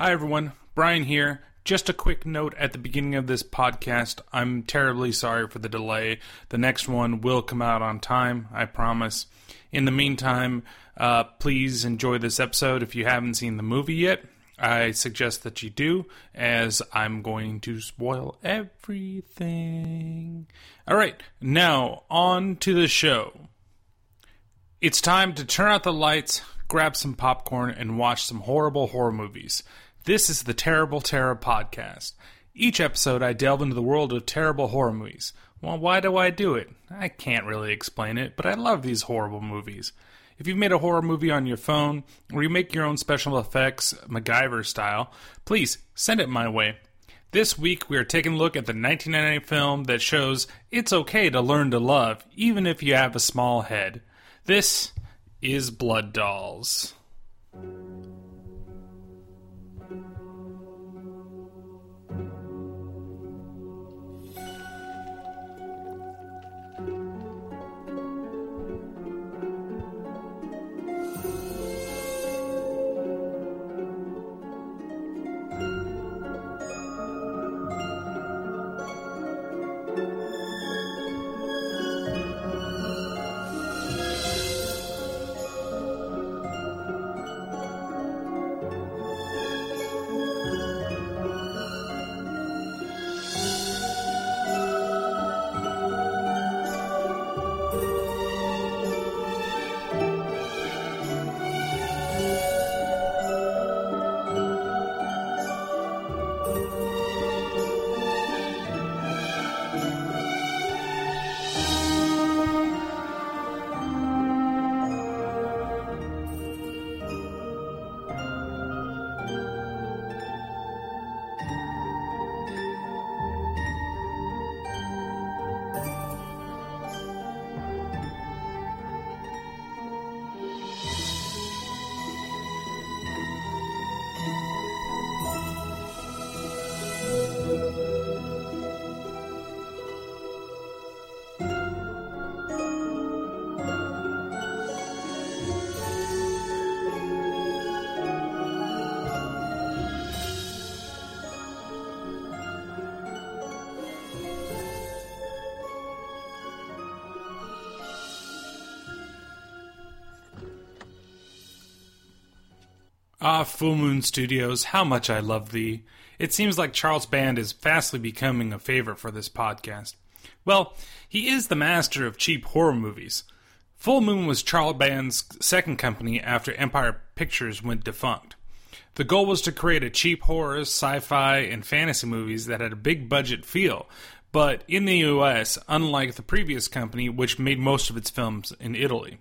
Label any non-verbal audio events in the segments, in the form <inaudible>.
Hi, everyone. Brian here. Just a quick note at the beginning of this podcast. I'm terribly sorry for the delay. The next one will come out on time, I promise. In the meantime, uh, please enjoy this episode. If you haven't seen the movie yet, I suggest that you do, as I'm going to spoil everything. All right, now on to the show. It's time to turn out the lights, grab some popcorn, and watch some horrible horror movies. This is the Terrible Terror Podcast. Each episode, I delve into the world of terrible horror movies. Well, why do I do it? I can't really explain it, but I love these horrible movies. If you've made a horror movie on your phone, or you make your own special effects, MacGyver style, please send it my way. This week, we are taking a look at the 1998 film that shows it's okay to learn to love, even if you have a small head. This is Blood Dolls. Ah, Full Moon Studios, how much I love thee. It seems like Charles Band is fastly becoming a favorite for this podcast. Well, he is the master of cheap horror movies. Full Moon was Charles Band's second company after Empire Pictures went defunct. The goal was to create a cheap horror, sci fi, and fantasy movies that had a big budget feel, but in the US, unlike the previous company, which made most of its films in Italy.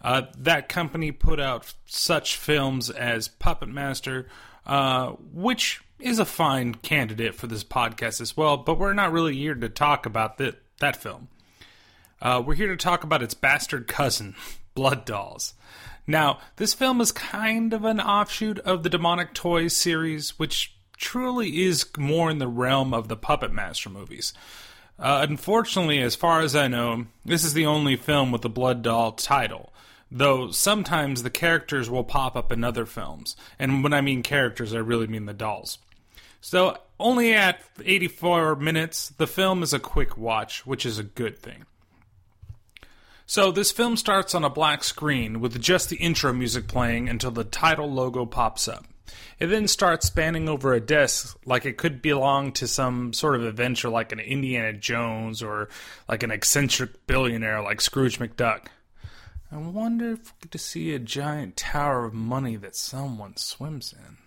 Uh, that company put out such films as Puppet Master, uh, which is a fine candidate for this podcast as well, but we're not really here to talk about that, that film. Uh, we're here to talk about its bastard cousin, <laughs> Blood Dolls. Now, this film is kind of an offshoot of the Demonic Toys series, which truly is more in the realm of the Puppet Master movies. Uh, unfortunately, as far as I know, this is the only film with the Blood Doll title though sometimes the characters will pop up in other films. And when I mean characters, I really mean the dolls. So, only at 84 minutes, the film is a quick watch, which is a good thing. So, this film starts on a black screen with just the intro music playing until the title logo pops up. It then starts spanning over a desk like it could belong to some sort of adventure like an Indiana Jones or like an eccentric billionaire like Scrooge McDuck. I wonder if we get to see a giant tower of money that someone swims in.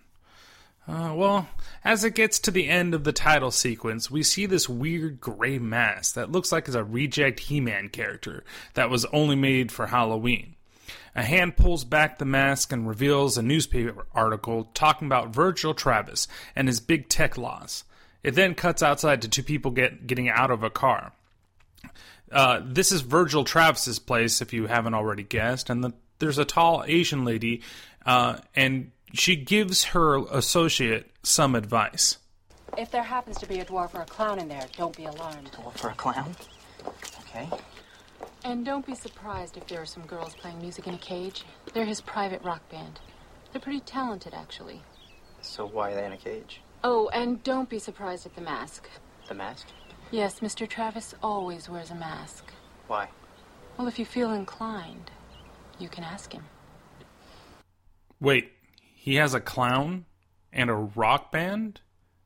Uh, well, as it gets to the end of the title sequence, we see this weird gray mask that looks like it's a reject He Man character that was only made for Halloween. A hand pulls back the mask and reveals a newspaper article talking about Virgil Travis and his big tech loss. It then cuts outside to two people get, getting out of a car. Uh, this is Virgil Travis's place, if you haven't already guessed, and the, there's a tall Asian lady, uh, and she gives her associate some advice. If there happens to be a dwarf or a clown in there, don't be alarmed. Dwarf or a clown? Okay. And don't be surprised if there are some girls playing music in a cage. They're his private rock band. They're pretty talented, actually. So why are they in a cage? Oh, and don't be surprised at the mask. The mask? Yes, Mr. Travis always wears a mask. Why? Well, if you feel inclined, you can ask him. Wait, he has a clown and a rock band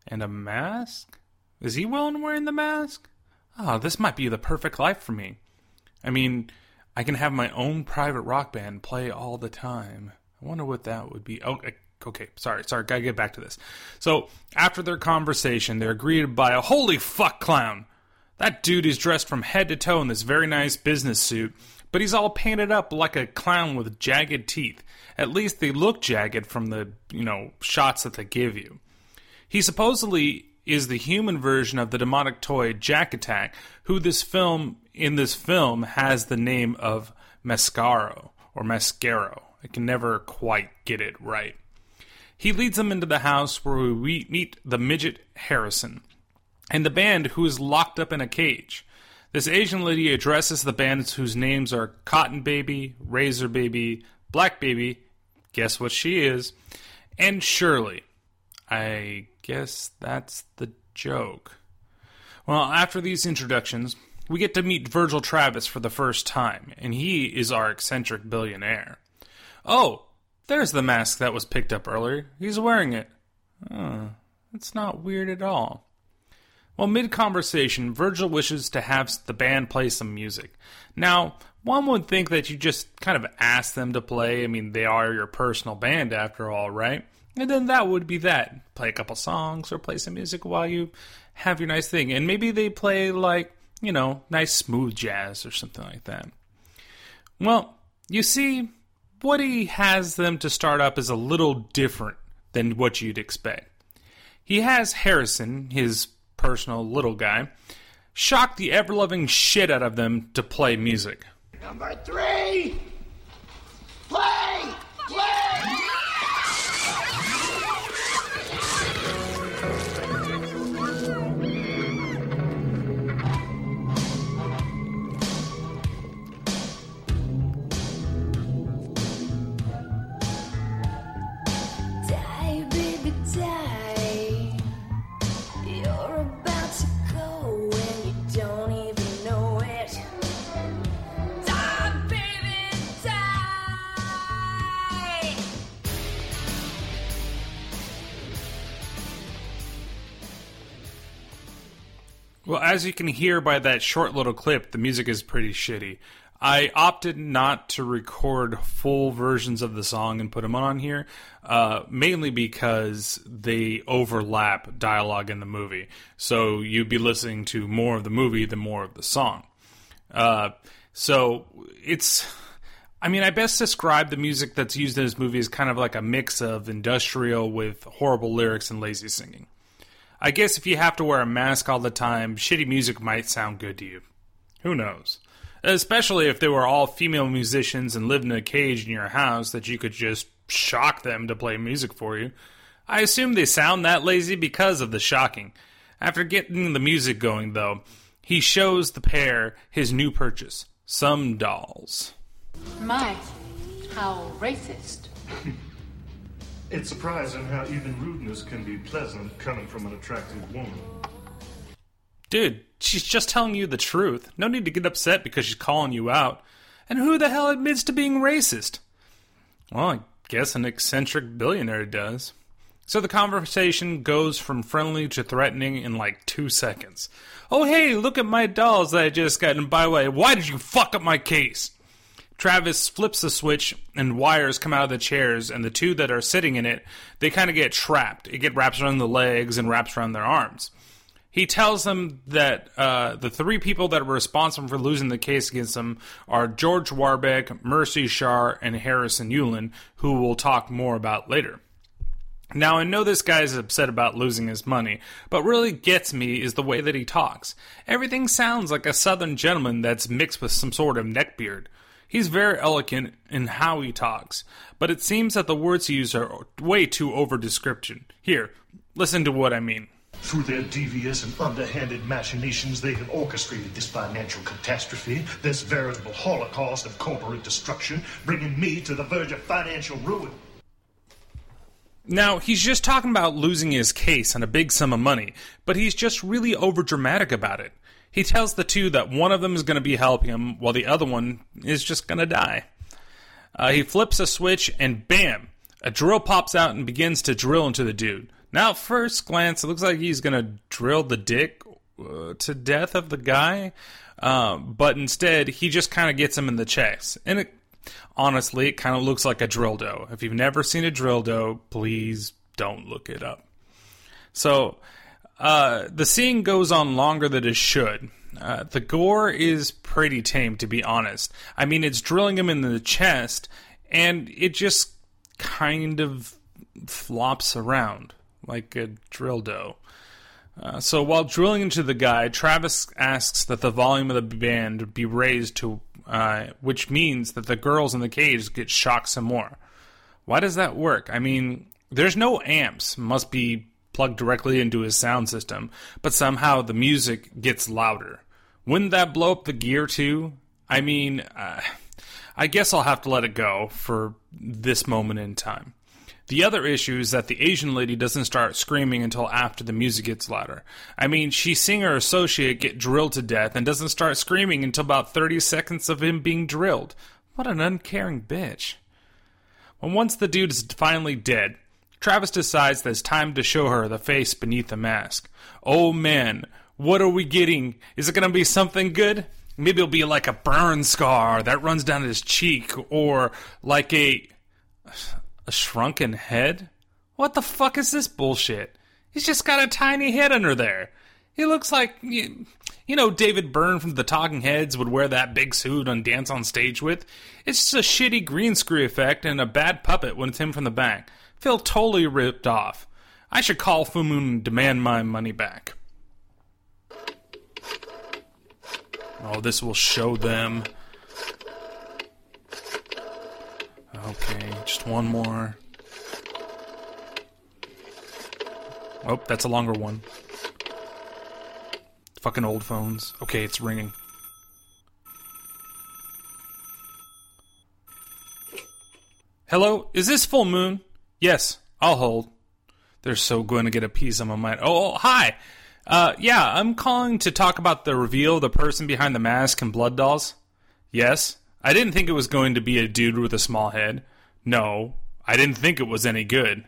and a mask? Is he willing wearing the mask? Oh, this might be the perfect life for me. I mean, I can have my own private rock band play all the time. I wonder what that would be. Oh, okay, sorry, sorry, gotta get back to this. So, after their conversation, they're greeted by a holy fuck clown. That dude is dressed from head to toe in this very nice business suit, but he's all painted up like a clown with jagged teeth. At least they look jagged from the, you know, shots that they give you. He supposedly is the human version of the demonic toy Jack Attack, who this film in this film has the name of Mascaro or Mascaro. I can never quite get it right. He leads them into the house where we meet the midget Harrison and the band who is locked up in a cage. This Asian lady addresses the bandits whose names are Cotton Baby, Razor Baby, Black Baby, guess what she is, and Shirley. I guess that's the joke. Well, after these introductions, we get to meet Virgil Travis for the first time, and he is our eccentric billionaire. Oh, there's the mask that was picked up earlier. He's wearing it. It's not weird at all. Well, mid conversation, Virgil wishes to have the band play some music. Now, one would think that you just kind of ask them to play. I mean, they are your personal band after all, right? And then that would be that. Play a couple songs or play some music while you have your nice thing. And maybe they play like, you know, nice smooth jazz or something like that. Well, you see, what he has them to start up is a little different than what you'd expect. He has Harrison, his personal little guy, shock the ever loving shit out of them to play music. Number three, play, play. Well, as you can hear by that short little clip, the music is pretty shitty. I opted not to record full versions of the song and put them on here, uh, mainly because they overlap dialogue in the movie. So you'd be listening to more of the movie than more of the song. Uh, so it's. I mean, I best describe the music that's used in this movie as kind of like a mix of industrial with horrible lyrics and lazy singing. I guess if you have to wear a mask all the time, shitty music might sound good to you. Who knows? Especially if they were all female musicians and lived in a cage in your house that you could just shock them to play music for you. I assume they sound that lazy because of the shocking. After getting the music going, though, he shows the pair his new purchase some dolls. My, how racist. <laughs> It's surprising how even rudeness can be pleasant coming from an attractive woman. Dude, she's just telling you the truth. No need to get upset because she's calling you out. And who the hell admits to being racist? Well, I guess an eccentric billionaire does. So the conversation goes from friendly to threatening in like two seconds. Oh, hey, look at my dolls that I just got, and by the way, why did you fuck up my case? Travis flips the switch and wires come out of the chairs, and the two that are sitting in it, they kind of get trapped. It get wraps around the legs and wraps around their arms. He tells them that uh, the three people that were responsible for losing the case against them are George Warbeck, Mercy Shaw, and Harrison Yulin, who we'll talk more about later. Now, I know this guy is upset about losing his money, but really gets me is the way that he talks. Everything sounds like a southern gentleman that's mixed with some sort of neckbeard. He's very eloquent in how he talks, but it seems that the words he uses are way too over description. Here, listen to what I mean. Through their devious and underhanded machinations, they have orchestrated this financial catastrophe, this veritable holocaust of corporate destruction, bringing me to the verge of financial ruin. Now, he's just talking about losing his case and a big sum of money, but he's just really overdramatic about it. He tells the two that one of them is going to be helping him while the other one is just going to die. Uh, he flips a switch and bam, a drill pops out and begins to drill into the dude. Now, at first glance, it looks like he's going to drill the dick uh, to death of the guy, um, but instead, he just kind of gets him in the chest. And it, honestly, it kind of looks like a drill dough. If you've never seen a drill dough, please don't look it up. So, uh, the scene goes on longer than it should. Uh, the gore is pretty tame, to be honest. I mean, it's drilling him in the chest, and it just kind of flops around like a drill dough. Uh, so while drilling into the guy, Travis asks that the volume of the band be raised to, uh, which means that the girls in the cage get shocked some more. Why does that work? I mean, there's no amps, must be plugged directly into his sound system, but somehow the music gets louder. Wouldn't that blow up the gear too? I mean, uh, I guess I'll have to let it go for this moment in time. The other issue is that the Asian lady doesn't start screaming until after the music gets louder. I mean, she seeing her associate get drilled to death and doesn't start screaming until about 30 seconds of him being drilled. What an uncaring bitch. When once the dude is finally dead, Travis decides that it's time to show her the face beneath the mask. Oh man, what are we getting? Is it gonna be something good? Maybe it'll be like a burn scar that runs down his cheek, or like a a shrunken head? What the fuck is this bullshit? He's just got a tiny head under there. He looks like you, you know David Byrne from the Talking Heads would wear that big suit and dance on stage with. It's just a shitty green screen effect and a bad puppet when it's him from the back. Feel totally ripped off. I should call Full Moon and demand my money back. Oh, this will show them. Okay, just one more. Oh, that's a longer one. Fucking old phones. Okay, it's ringing. Hello, is this full moon? Yes, I'll hold. They're so going to get a piece of my mind. Oh, oh, hi. Uh, yeah, I'm calling to talk about the reveal the person behind the mask and blood dolls. Yes, I didn't think it was going to be a dude with a small head. No, I didn't think it was any good.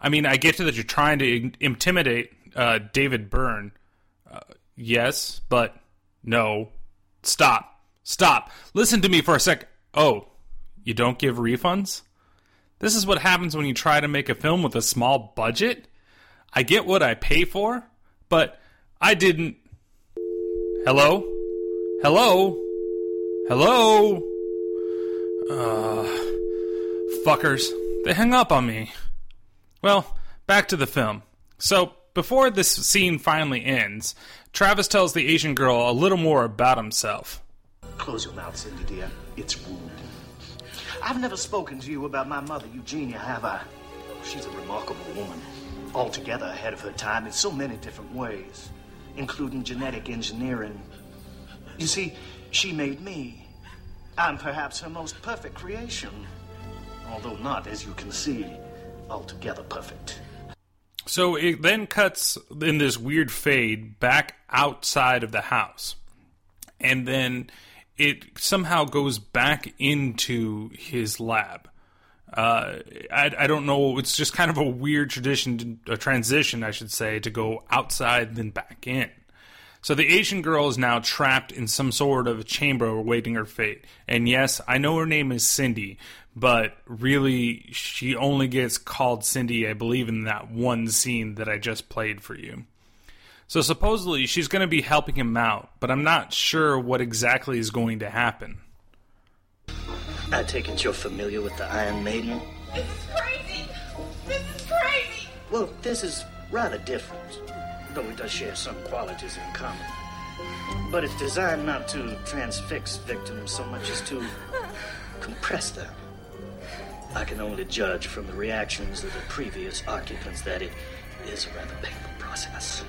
I mean, I get that you're trying to intimidate uh, David Byrne. Uh, yes, but no. Stop. Stop. Listen to me for a sec. Oh, you don't give refunds? This is what happens when you try to make a film with a small budget? I get what I pay for, but I didn't. Hello? Hello? Hello? Uh, fuckers. They hung up on me. Well, back to the film. So, before this scene finally ends, Travis tells the Asian girl a little more about himself. Close your mouth, Cindy dear. It's rude. I've never spoken to you about my mother, Eugenia, have I? Oh, she's a remarkable woman, altogether ahead of her time in so many different ways, including genetic engineering. You see, she made me. I'm perhaps her most perfect creation, although not, as you can see, altogether perfect. So it then cuts in this weird fade back outside of the house. And then it somehow goes back into his lab. Uh, I, I don't know. It's just kind of a weird tradition, a transition, I should say, to go outside then back in. So the Asian girl is now trapped in some sort of chamber awaiting her fate. And yes, I know her name is Cindy, but really she only gets called Cindy, I believe, in that one scene that I just played for you. So supposedly she's going to be helping him out, but I'm not sure what exactly is going to happen. I take it you're familiar with the Iron Maiden? This is crazy. This is crazy. Well, this is rather different, though it does share some qualities in common. But it's designed not to transfix victims so much as to <laughs> compress them. I can only judge from the reactions of the previous occupants that it is a rather painful process.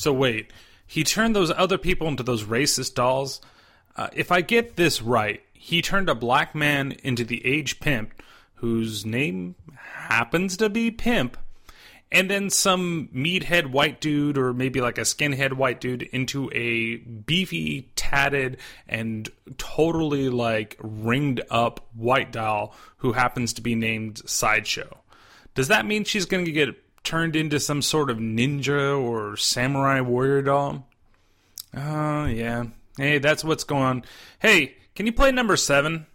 So wait, he turned those other people into those racist dolls? Uh, if I get this right, he turned a black man into the age pimp whose name happens to be Pimp, and then some meathead white dude or maybe like a skinhead white dude into a beefy, tatted, and totally like ringed up white doll who happens to be named Sideshow. Does that mean she's going to get turned into some sort of ninja or samurai warrior doll? Oh, yeah. Hey, that's what's going on. Hey, can you play number seven?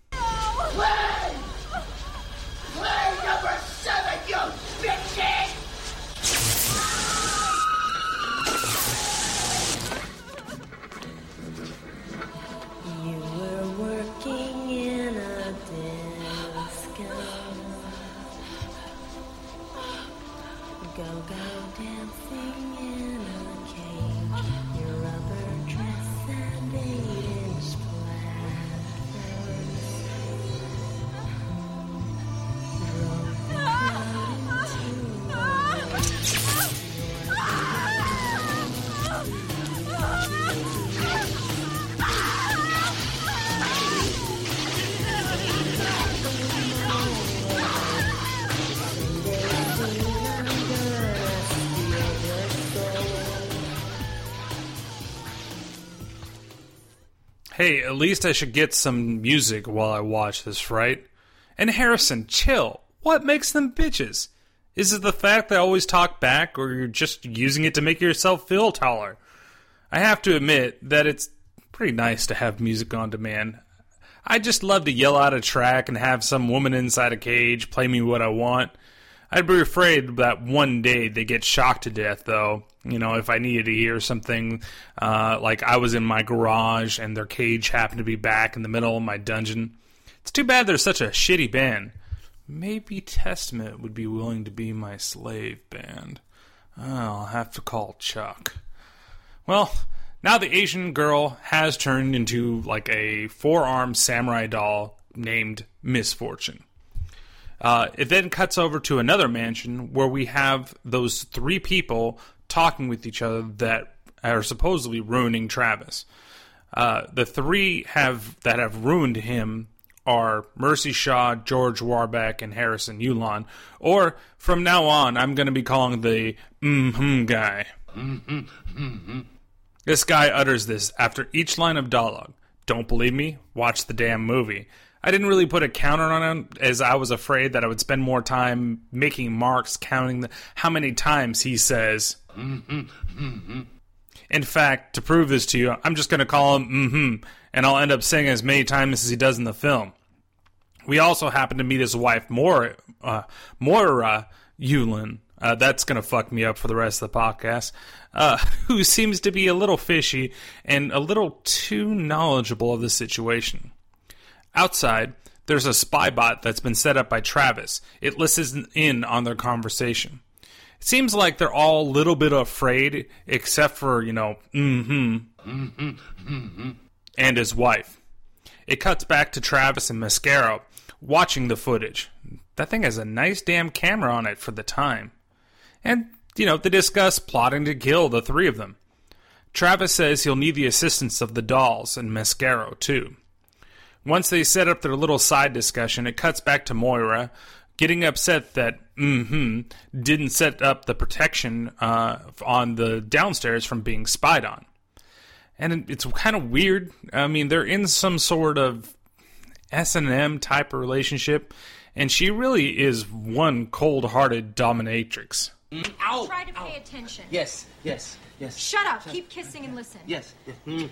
Hey, at least I should get some music while I watch this, right? And Harrison, chill. What makes them bitches? Is it the fact they always talk back, or you're just using it to make yourself feel taller? I have to admit that it's pretty nice to have music on demand. I just love to yell out a track and have some woman inside a cage play me what I want. I'd be afraid that one day they get shocked to death, though. You know, if I needed to hear something uh, like I was in my garage and their cage happened to be back in the middle of my dungeon. It's too bad they're such a shitty band. Maybe Testament would be willing to be my slave band. I'll have to call Chuck. Well, now the Asian girl has turned into like a four armed samurai doll named Misfortune. Uh, it then cuts over to another mansion where we have those three people talking with each other that are supposedly ruining Travis. Uh, the three have that have ruined him are Mercy Shaw, George Warbeck, and Harrison Yulin. Or from now on, I'm going to be calling the mm-hmm guy. This guy utters this after each line of dialogue. Don't believe me? Watch the damn movie. I didn't really put a counter on him as I was afraid that I would spend more time making marks counting the, how many times he says. In fact, to prove this to you, I'm just going to call him mm-hmm, and I'll end up saying as many times as he does in the film. We also happen to meet his wife, Moira, uh, Moira Yulin. Uh, that's going to fuck me up for the rest of the podcast. Uh, <laughs> who seems to be a little fishy and a little too knowledgeable of the situation. Outside, there's a spy bot that's been set up by Travis. It listens in on their conversation. Seems like they're all a little bit afraid, except for, you know, mm-hmm, and his wife. It cuts back to Travis and Mascaro watching the footage. That thing has a nice damn camera on it for the time. And, you know, they discuss plotting to kill the three of them. Travis says he'll need the assistance of the dolls and Mascaro, too. Once they set up their little side discussion, it cuts back to Moira getting upset that mm-hmm didn't set up the protection uh, on the downstairs from being spied on. And it's kind of weird. I mean, they're in some sort of S and M type of relationship, and she really is one cold-hearted dominatrix. Try to pay attention. Yes, yes, yes. Shut up. Keep kissing and listen. Yes, yes.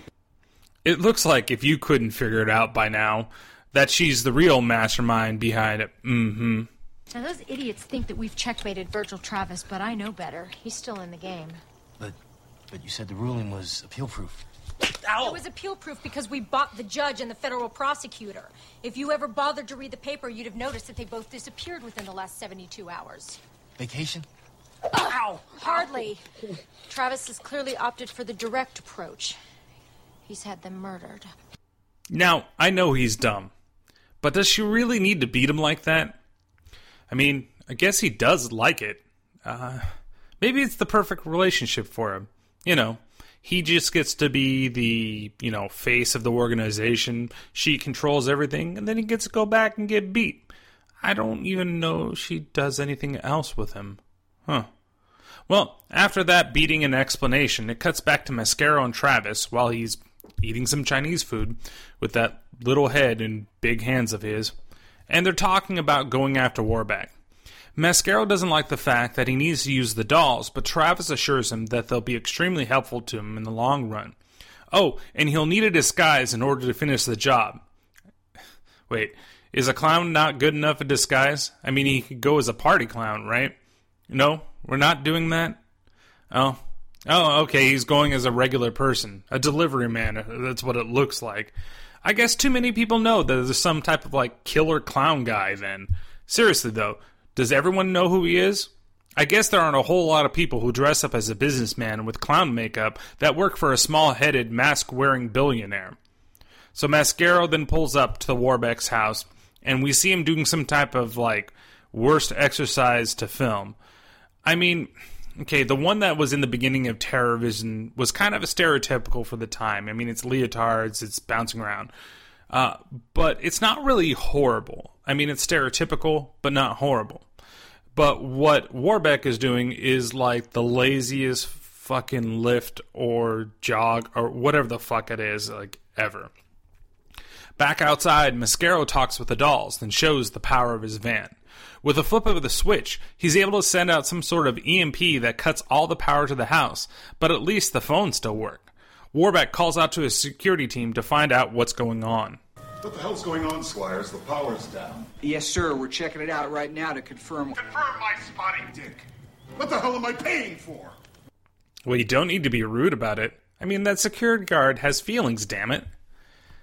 It looks like if you couldn't figure it out by now, that she's the real mastermind behind it. Mm-hmm. Now, those idiots think that we've checkmated Virgil Travis, but I know better. He's still in the game. But, but you said the ruling was appeal-proof. Ow! It was appeal proof because we bought the judge and the federal prosecutor. If you ever bothered to read the paper, you'd have noticed that they both disappeared within the last 72 hours. Vacation? Ow! Hardly. Travis has clearly opted for the direct approach. He's had them murdered. Now, I know he's dumb, but does she really need to beat him like that? I mean, I guess he does like it. Uh, maybe it's the perfect relationship for him. You know, he just gets to be the, you know, face of the organization. She controls everything, and then he gets to go back and get beat. I don't even know she does anything else with him. Huh. Well, after that beating and explanation, it cuts back to Mascaro and Travis while he's eating some Chinese food with that little head and big hands of his, and they're talking about going after Warbeck. Mascaro doesn't like the fact that he needs to use the dolls, but Travis assures him that they'll be extremely helpful to him in the long run. Oh, and he'll need a disguise in order to finish the job. Wait, is a clown not good enough a disguise? I mean, he could go as a party clown, right? No, we're not doing that? Oh. Oh, okay, he's going as a regular person. A delivery man, uh, that's what it looks like. I guess too many people know that there's some type of like killer clown guy then. Seriously though, does everyone know who he is? I guess there aren't a whole lot of people who dress up as a businessman with clown makeup that work for a small headed, mask wearing billionaire. So Mascaro then pulls up to the Warbeck's house, and we see him doing some type of like worst exercise to film. I mean, okay, the one that was in the beginning of Terror Vision was kind of a stereotypical for the time. I mean, it's leotards, it's bouncing around. Uh, but it's not really horrible. I mean, it's stereotypical, but not horrible. But what Warbeck is doing is like the laziest fucking lift or jog or whatever the fuck it is, like ever. Back outside, Mascaro talks with the dolls, then shows the power of his van. With a flip of the switch, he's able to send out some sort of EMP that cuts all the power to the house, but at least the phones still work. Warbeck calls out to his security team to find out what's going on. What the hell's going on, Squires? The power's down. Yes, sir. We're checking it out right now to confirm. Confirm my spotting, Dick. What the hell am I paying for? Well, you don't need to be rude about it. I mean, that security guard has feelings, damn it.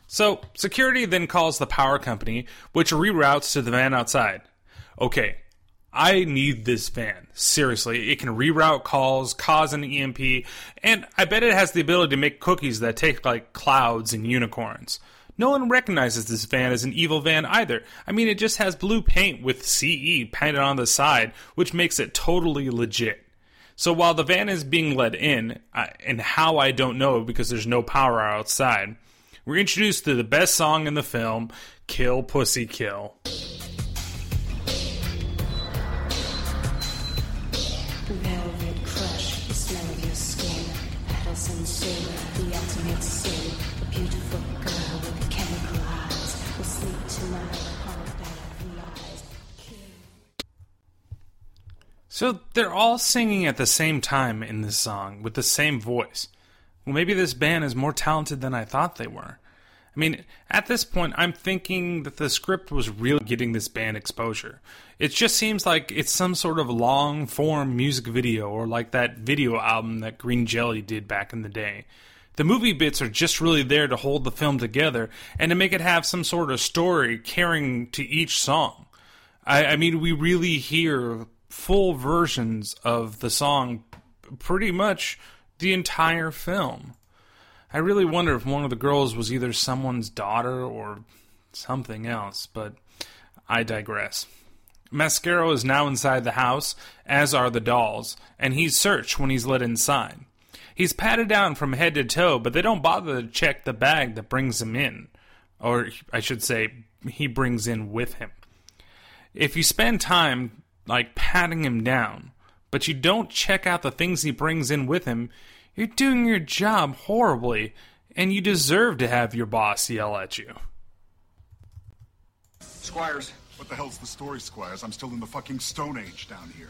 So, security then calls the power company, which reroutes to the van outside. Okay, I need this van. Seriously, it can reroute calls, cause an EMP, and I bet it has the ability to make cookies that take like clouds and unicorns. No one recognizes this van as an evil van either. I mean, it just has blue paint with CE painted on the side, which makes it totally legit. So while the van is being let in, I, and how I don't know because there's no power outside, we're introduced to the best song in the film, Kill Pussy Kill. So they're all singing at the same time in this song with the same voice. Well, maybe this band is more talented than I thought they were. I mean, at this point, I'm thinking that the script was really getting this band exposure. It just seems like it's some sort of long form music video or like that video album that Green Jelly did back in the day. The movie bits are just really there to hold the film together and to make it have some sort of story carrying to each song. I, I mean, we really hear full versions of the song pretty much the entire film. I really wonder if one of the girls was either someone's daughter or something else, but I digress. Mascaro is now inside the house, as are the dolls, and he's searched when he's let inside. He's patted down from head to toe, but they don't bother to check the bag that brings him in. Or, I should say, he brings in with him. If you spend time, like, patting him down, but you don't check out the things he brings in with him, you're doing your job horribly, and you deserve to have your boss yell at you. Squires, What the hell's the story, Squires? I'm still in the fucking Stone Age down here.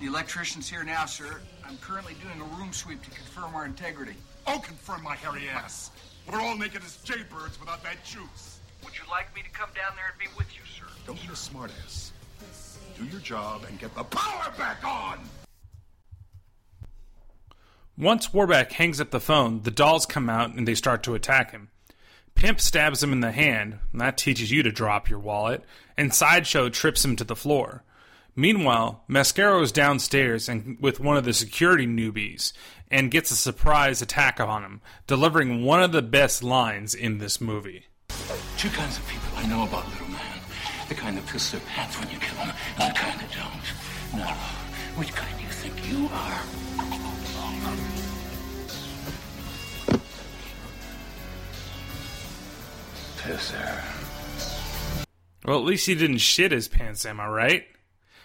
the electrician's here now, sir. I'm currently doing a room sweep to confirm our integrity. I'll confirm my hairy ass. We're all naked as jaybirds without that juice. Would you like me to come down there and be with you, sir? Don't be a smartass. Do your job and get the power back on! Once Warbeck hangs up the phone, the dolls come out and they start to attack him. Pimp stabs him in the hand, and that teaches you to drop your wallet, and Sideshow trips him to the floor. Meanwhile, Mascaro is downstairs and with one of the security newbies and gets a surprise attack on him, delivering one of the best lines in this movie. Two kinds of people I know about, little. The kind that piss their pants when you kill them, and the kind that don't. Now, which kind do you think you are? Pisser. Well, at least he didn't shit his pants, am I right?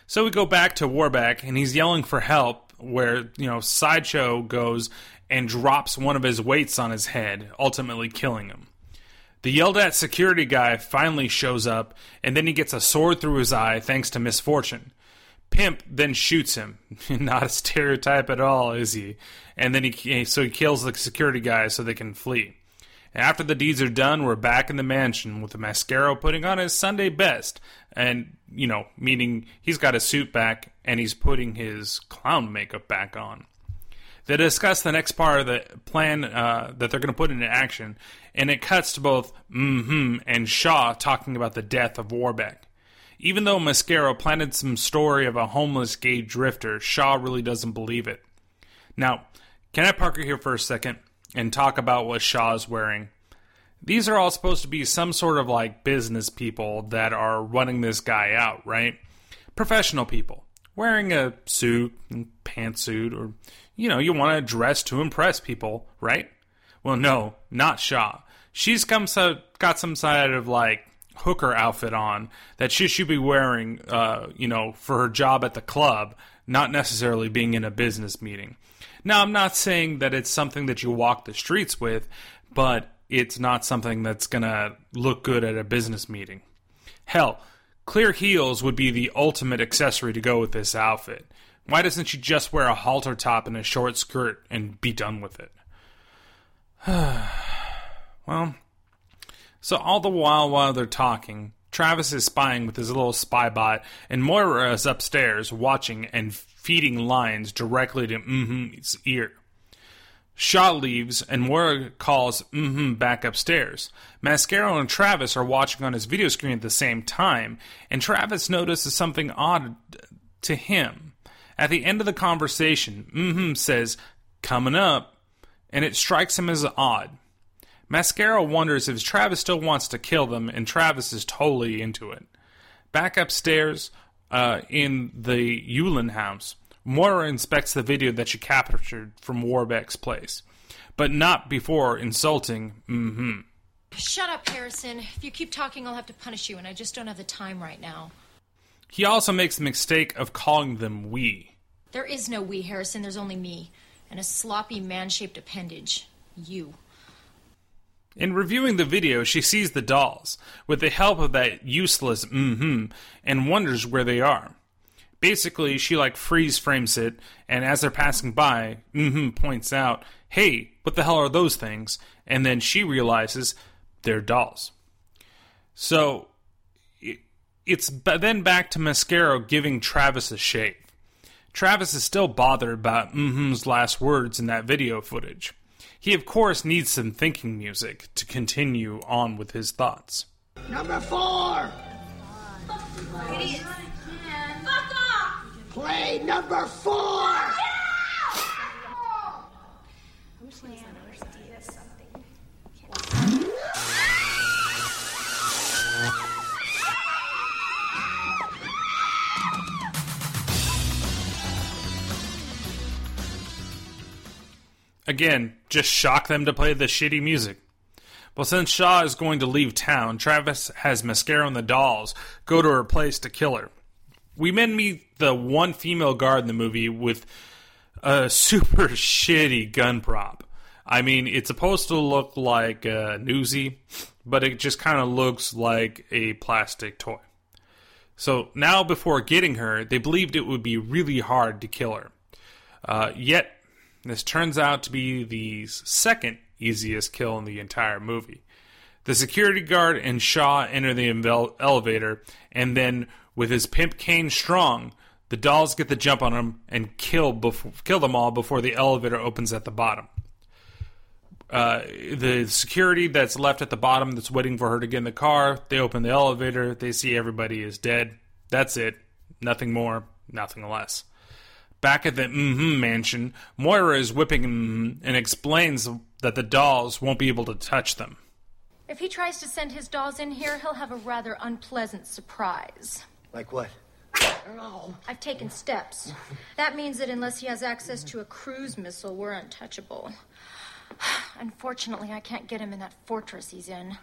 So we go back to Warbeck, and he's yelling for help, where, you know, Sideshow goes and drops one of his weights on his head, ultimately killing him. The yelled at security guy finally shows up, and then he gets a sword through his eye thanks to misfortune. Pimp then shoots him. <laughs> Not a stereotype at all, is he? And then he so he kills the security guy so they can flee. After the deeds are done, we're back in the mansion with the Mascaro putting on his Sunday best, and you know, meaning he's got his suit back and he's putting his clown makeup back on. They discuss the next part of the plan uh, that they're going to put into action, and it cuts to both mm-hmm and Shaw talking about the death of Warbeck. Even though Mascaro planted some story of a homeless gay drifter, Shaw really doesn't believe it. Now, can I park here for a second and talk about what Shaw's wearing? These are all supposed to be some sort of like business people that are running this guy out, right? Professional people wearing a suit, pantsuit, or you know, you want to dress to impress people, right? Well, no, not Shaw. She's come so got some side of like hooker outfit on that she should be wearing, uh, you know, for her job at the club, not necessarily being in a business meeting. Now, I'm not saying that it's something that you walk the streets with, but it's not something that's gonna look good at a business meeting. Hell, clear heels would be the ultimate accessory to go with this outfit. Why doesn't she just wear a halter top and a short skirt and be done with it? <sighs> well, so all the while while they're talking, Travis is spying with his little spy bot, and Moira is upstairs watching and feeding lines directly to mm-hm's ear. Shaw leaves, and Moira calls mm-hmm back upstairs. Mascaro and Travis are watching on his video screen at the same time, and Travis notices something odd to him. At the end of the conversation, mm-hmm says, coming up, and it strikes him as odd. Mascaro wonders if Travis still wants to kill them, and Travis is totally into it. Back upstairs, uh, in the Yulin house, Moira inspects the video that she captured from Warbeck's place, but not before insulting mm-hmm. Shut up, Harrison. If you keep talking, I'll have to punish you, and I just don't have the time right now. He also makes the mistake of calling them we. There is no we, Harrison. There's only me. And a sloppy man shaped appendage. You. In reviewing the video, she sees the dolls, with the help of that useless mm hmm, and wonders where they are. Basically, she like freeze frames it, and as they're passing by, mm hmm points out, hey, what the hell are those things? And then she realizes they're dolls. So, it's then back to Mascaro giving Travis a shave. Travis is still bothered about mm-hm's last words in that video footage. He, of course, needs some thinking music to continue on with his thoughts. Number four! Idiot. Fuck off! Play number four! Again, just shock them to play the shitty music. Well, since Shaw is going to leave town, Travis has Mascaro and the dolls go to her place to kill her. We then meet the one female guard in the movie with a super <laughs> shitty gun prop. I mean, it's supposed to look like a Uzi, but it just kind of looks like a plastic toy. So now, before getting her, they believed it would be really hard to kill her. Uh, yet this turns out to be the second easiest kill in the entire movie. The security guard and Shaw enter the elevator, and then, with his pimp cane strong, the dolls get the jump on him and kill kill them all before the elevator opens at the bottom. Uh, the security that's left at the bottom that's waiting for her to get in the car, they open the elevator, they see everybody is dead. That's it. Nothing more, nothing less. Back at the mm-hmm mansion, Moira is whipping mm and explains that the dolls won't be able to touch them. If he tries to send his dolls in here, he'll have a rather unpleasant surprise. Like what? I've taken steps. That means that unless he has access to a cruise missile, we're untouchable. <sighs> Unfortunately, I can't get him in that fortress he's in.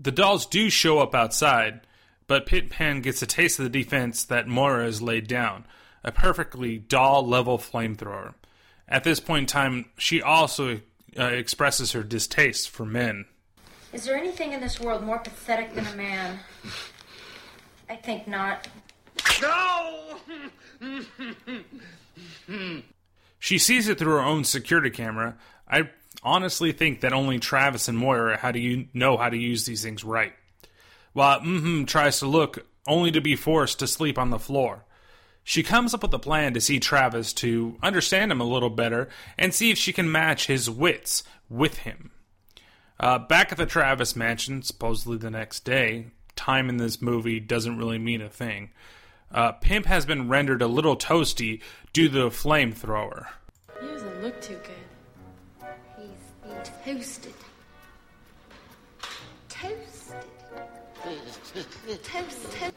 The dolls do show up outside, but Pitpan gets a taste of the defense that Moira has laid down a perfectly doll level flamethrower. At this point in time, she also uh, expresses her distaste for men. Is there anything in this world more pathetic than a man? I think not. No! <laughs> She sees it through her own security camera. I honestly think that only Travis and Moira how do you know how to use these things right. While mm hmm tries to look, only to be forced to sleep on the floor. She comes up with a plan to see Travis to understand him a little better and see if she can match his wits with him. Uh, back at the Travis mansion, supposedly the next day, time in this movie doesn't really mean a thing. Uh, Pimp has been rendered a little toasty due to the flamethrower. He doesn't look too good. He's toasted. Toasted. Toasted. Toasted. Toasted.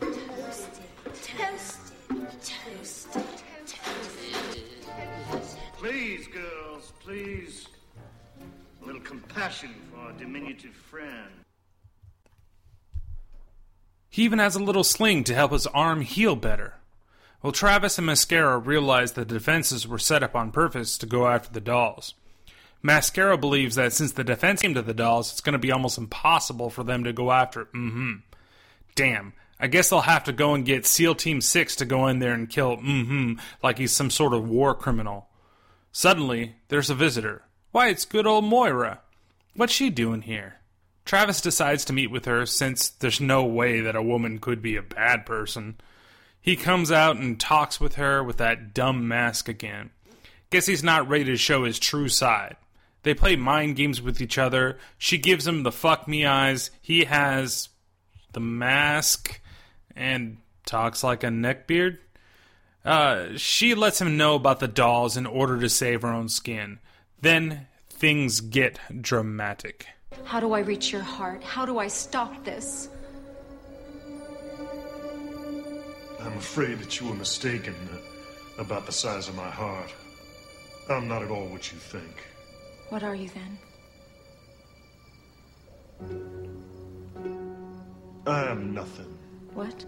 Toasted. Toasted. Toasted. toasted. Please, girls, please. A little compassion for our diminutive friend. He even has a little sling to help his arm heal better. Well, Travis and Mascaro realize the defenses were set up on purpose to go after the dolls. Mascaro believes that since the defense came to the dolls, it's going to be almost impossible for them to go after. Mm-hmm. Damn. I guess they'll have to go and get SEAL Team 6 to go in there and kill mm-hmm like he's some sort of war criminal. Suddenly, there's a visitor. Why, it's good old Moira. What's she doing here? Travis decides to meet with her since there's no way that a woman could be a bad person. He comes out and talks with her with that dumb mask again. Guess he's not ready to show his true side. They play mind games with each other. She gives him the fuck me eyes. He has the mask and talks like a neckbeard. Uh, she lets him know about the dolls in order to save her own skin. Then things get dramatic. How do I reach your heart? How do I stop this? I'm afraid that you were mistaken uh, about the size of my heart. I'm not at all what you think. What are you then? I am nothing. What?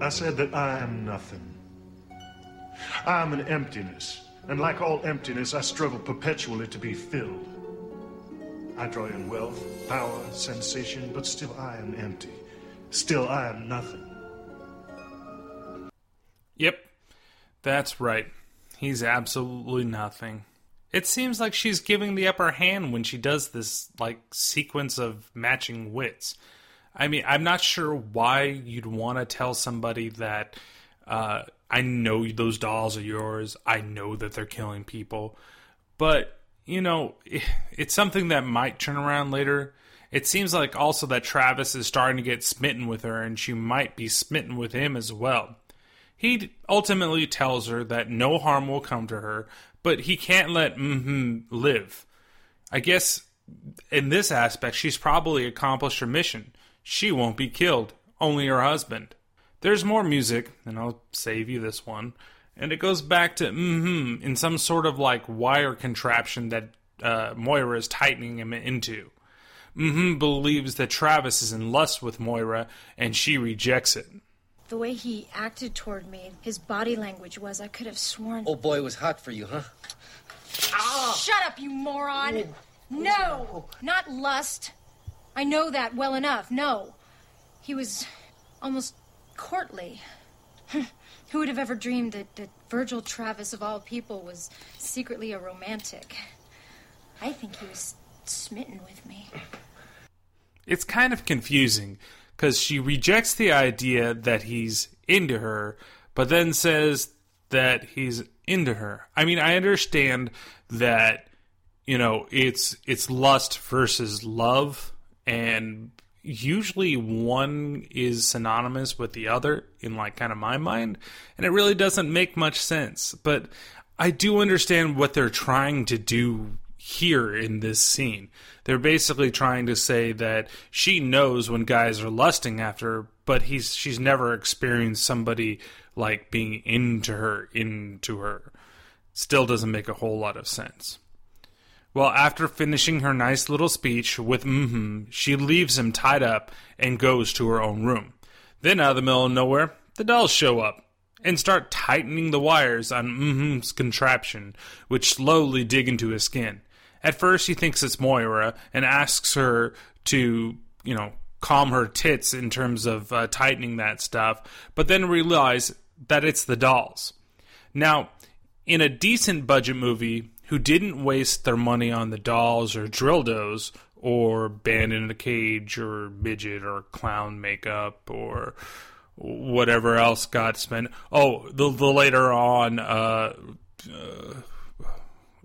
I said that I am nothing. I am an emptiness, and like all emptiness, I struggle perpetually to be filled. I draw in wealth, power, sensation, but still I am empty. Still I am nothing. Yep, that's right. He's absolutely nothing. It seems like she's giving the upper hand when she does this like sequence of matching wits. I mean, I'm not sure why you'd want to tell somebody that uh, I know those dolls are yours. I know that they're killing people, but you know, <laughs> it's something that might turn around later. It seems like also that Travis is starting to get smitten with her, and she might be smitten with him as well. He ultimately tells her that no harm will come to her, but he can't let mm live. I guess in this aspect, she's probably accomplished her mission. She won't be killed, only her husband. There's more music, and I'll save you this one. And it goes back to mm hmm in some sort of like wire contraption that uh, Moira is tightening him into. mm hmm believes that Travis is in lust with Moira, and she rejects it. The way he acted toward me, his body language was, I could have sworn. Old boy was hot for you, huh? Shut up, you moron! No! Not lust. I know that well enough. No. He was almost courtly. <laughs> Who would have ever dreamed that, that Virgil Travis, of all people, was secretly a romantic? I think he was smitten with me. It's kind of confusing because she rejects the idea that he's into her, but then says that he's into her. I mean, I understand that you know it's it's lust versus love, and usually one is synonymous with the other in like kind of my mind, and it really doesn't make much sense. But I do understand what they're trying to do here in this scene. They're basically trying to say that she knows when guys are lusting after her, but he's she's never experienced somebody like being into her into her. Still doesn't make a whole lot of sense. Well, after finishing her nice little speech with mm-hmm, she leaves him tied up and goes to her own room. Then, out of the middle of nowhere, the dolls show up and start tightening the wires on mm-hm's contraption, which slowly dig into his skin. At first, he thinks it's Moira and asks her to, you know, calm her tits in terms of uh, tightening that stuff, but then realize that it's the dolls. Now, in a decent budget movie who didn't waste their money on the dolls or drildos or band in a cage or midget or clown makeup or whatever else got spent. Oh, the, the later on uh, uh,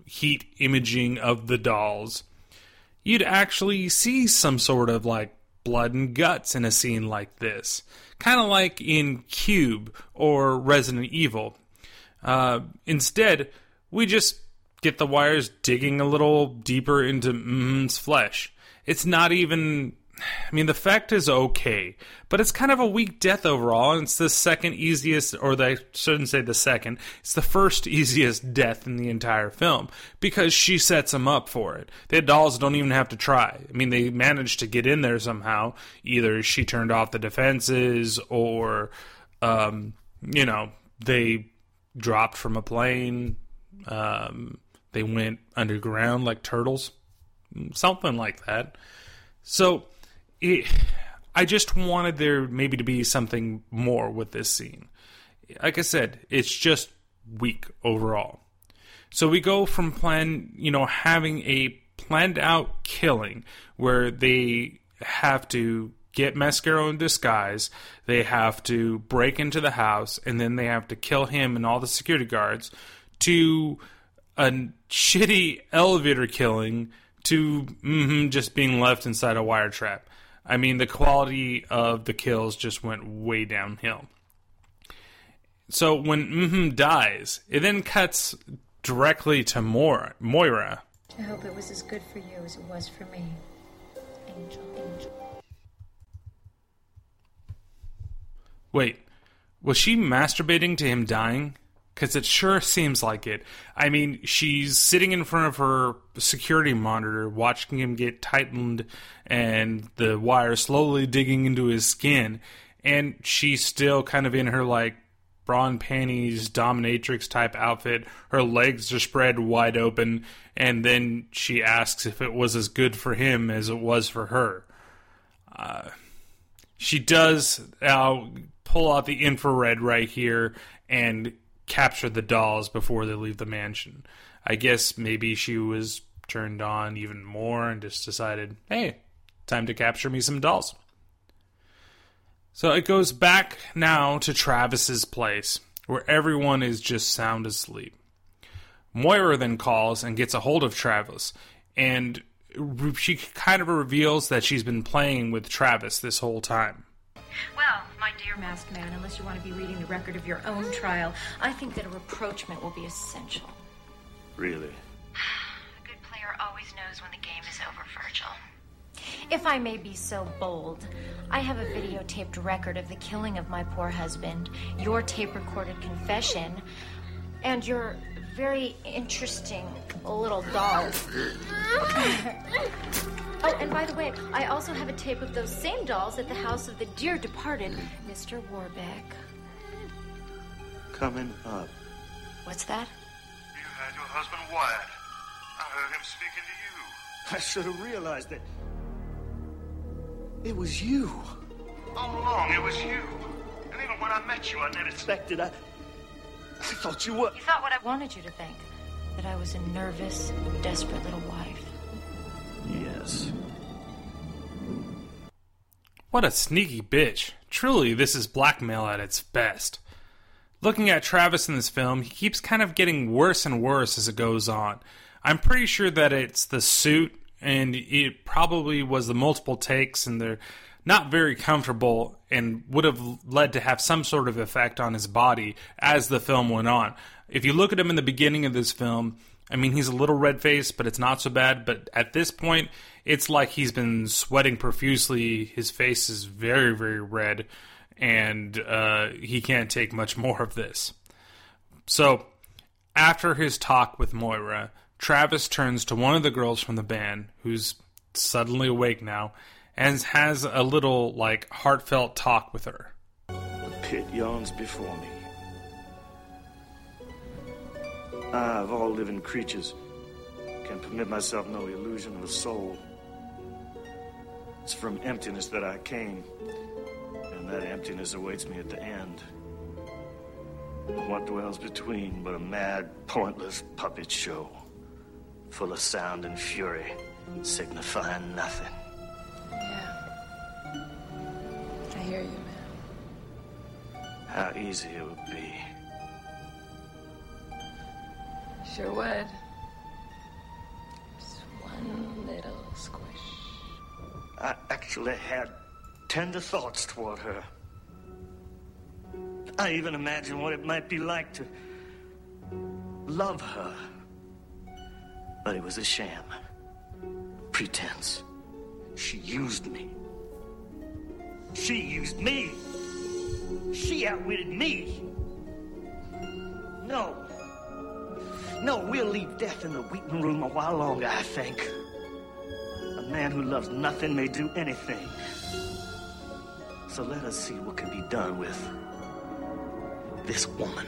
heat imaging of the dolls. You'd actually see some sort of like blood and guts in a scene like this. Kind of like in Cube or Resident Evil. Uh, instead, we just get the wires digging a little deeper into M's flesh. It's not even. I mean, the fact is okay, but it's kind of a weak death overall. And it's the second easiest, or I shouldn't say the second, it's the first easiest death in the entire film because she sets him up for it. The dolls don't even have to try. I mean, they managed to get in there somehow. Either she turned off the defenses or, um, you know, they dropped from a plane. Um, they went underground like turtles, something like that. So, it, I just wanted there maybe to be something more with this scene. Like I said, it's just weak overall. So we go from plan, you know, having a planned out killing where they have to get Mascaro in disguise, they have to break into the house, and then they have to kill him and all the security guards to a shitty elevator killing to mm-hmm, just being left inside a wire trap. I mean, the quality of the kills just went way downhill. So when mm-hmm dies, it then cuts directly to Moira. Moira. I hope it was as good for you as it was for me. Angel, angel. Wait, was she masturbating to him dying? Because it sure seems like it. I mean, she's sitting in front of her security monitor, watching him get tightened and the wire slowly digging into his skin. And she's still kind of in her, like, bra and panties, dominatrix type outfit. Her legs are spread wide open. And then she asks if it was as good for him as it was for her. Uh, she does uh, pull out the infrared right here and capture the dolls before they leave the mansion. I guess maybe she was turned on even more and just decided, hey, time to capture me some dolls. So it goes back now to Travis's place, where everyone is just sound asleep. Moira then calls and gets a hold of Travis, and she kind of reveals that she's been playing with Travis this whole time. Well, my dear masked man, unless you want to be reading the record of your own trial, I think that a rapprochement will be essential. Really? <sighs> A good player always knows when the game is over, Virgil. If I may be so bold, I have a videotaped record of the killing of my poor husband, your tape recorded confession, and your very interesting little doll. <laughs> <laughs> oh, and by the way, I also have a tape of those same dolls at the house of the dear departed Mr. Warbeck. Coming up. What's that? You had your husband wired. I heard him speaking to you. I should have realized that. It was you. All along, it was you. And even when I met you, I never expected. I. I thought you were. You thought what I wanted you to think. That I was a nervous, desperate little wife. What a sneaky bitch. Truly, this is blackmail at its best. Looking at Travis in this film, he keeps kind of getting worse and worse as it goes on. I'm pretty sure that it's the suit, and it probably was the multiple takes, and they're not very comfortable, and would have led to have some sort of effect on his body as the film went on. If you look at him in the beginning of this film, I mean, he's a little red faced, but it's not so bad. But at this point, it's like he's been sweating profusely. His face is very, very red, and uh, he can't take much more of this. So, after his talk with Moira, Travis turns to one of the girls from the band, who's suddenly awake now, and has a little, like, heartfelt talk with her. The pit yawns before me. I, of all living creatures, can permit myself no illusion of a soul. It's from emptiness that I came, and that emptiness awaits me at the end. What dwells between but a mad, pointless puppet show, full of sound and fury, signifying nothing. Yeah. I hear you, man. How easy it would be. Sure would. Just one little squish. I actually had tender thoughts toward her. I even imagined what it might be like to love her. But it was a sham. Pretense. She used me. She used me. She outwitted me. No. No, we'll leave death in the waiting room a while longer, I think. A man who loves nothing may do anything. So let us see what can be done with this woman.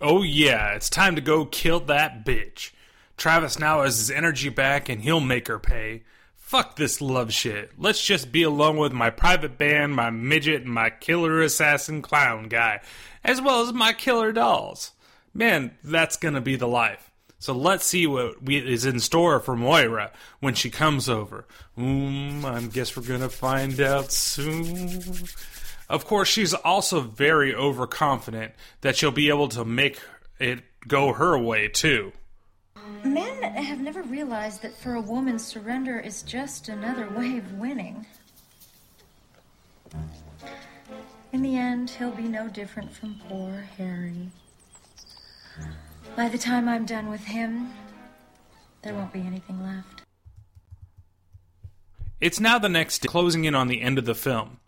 Oh, yeah, it's time to go kill that bitch. Travis now has his energy back and he'll make her pay. Fuck this love shit. Let's just be alone with my private band, my midget, and my killer assassin clown guy, as well as my killer dolls. Man, that's gonna be the life. So let's see what we, is in store for Moira when she comes over. Um, I guess we're gonna find out soon. Of course, she's also very overconfident that she'll be able to make it go her way, too. Men have never realized that for a woman, surrender is just another way of winning. In the end, he'll be no different from poor Harry. By the time I'm done with him, there won't be anything left. It's now the next day, closing in on the end of the film.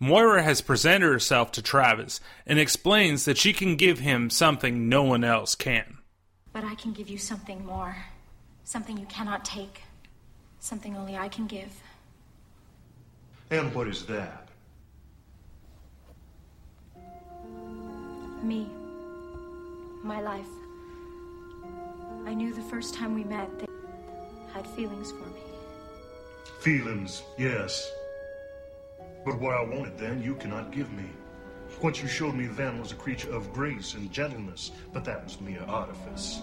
Moira has presented herself to Travis and explains that she can give him something no one else can. But I can give you something more. Something you cannot take. Something only I can give. And what is that? Me. My life. I knew the first time we met that had feelings for me. Feelings, yes. But what I wanted then, you cannot give me. What you showed me then was a creature of grace and gentleness, but that was mere artifice.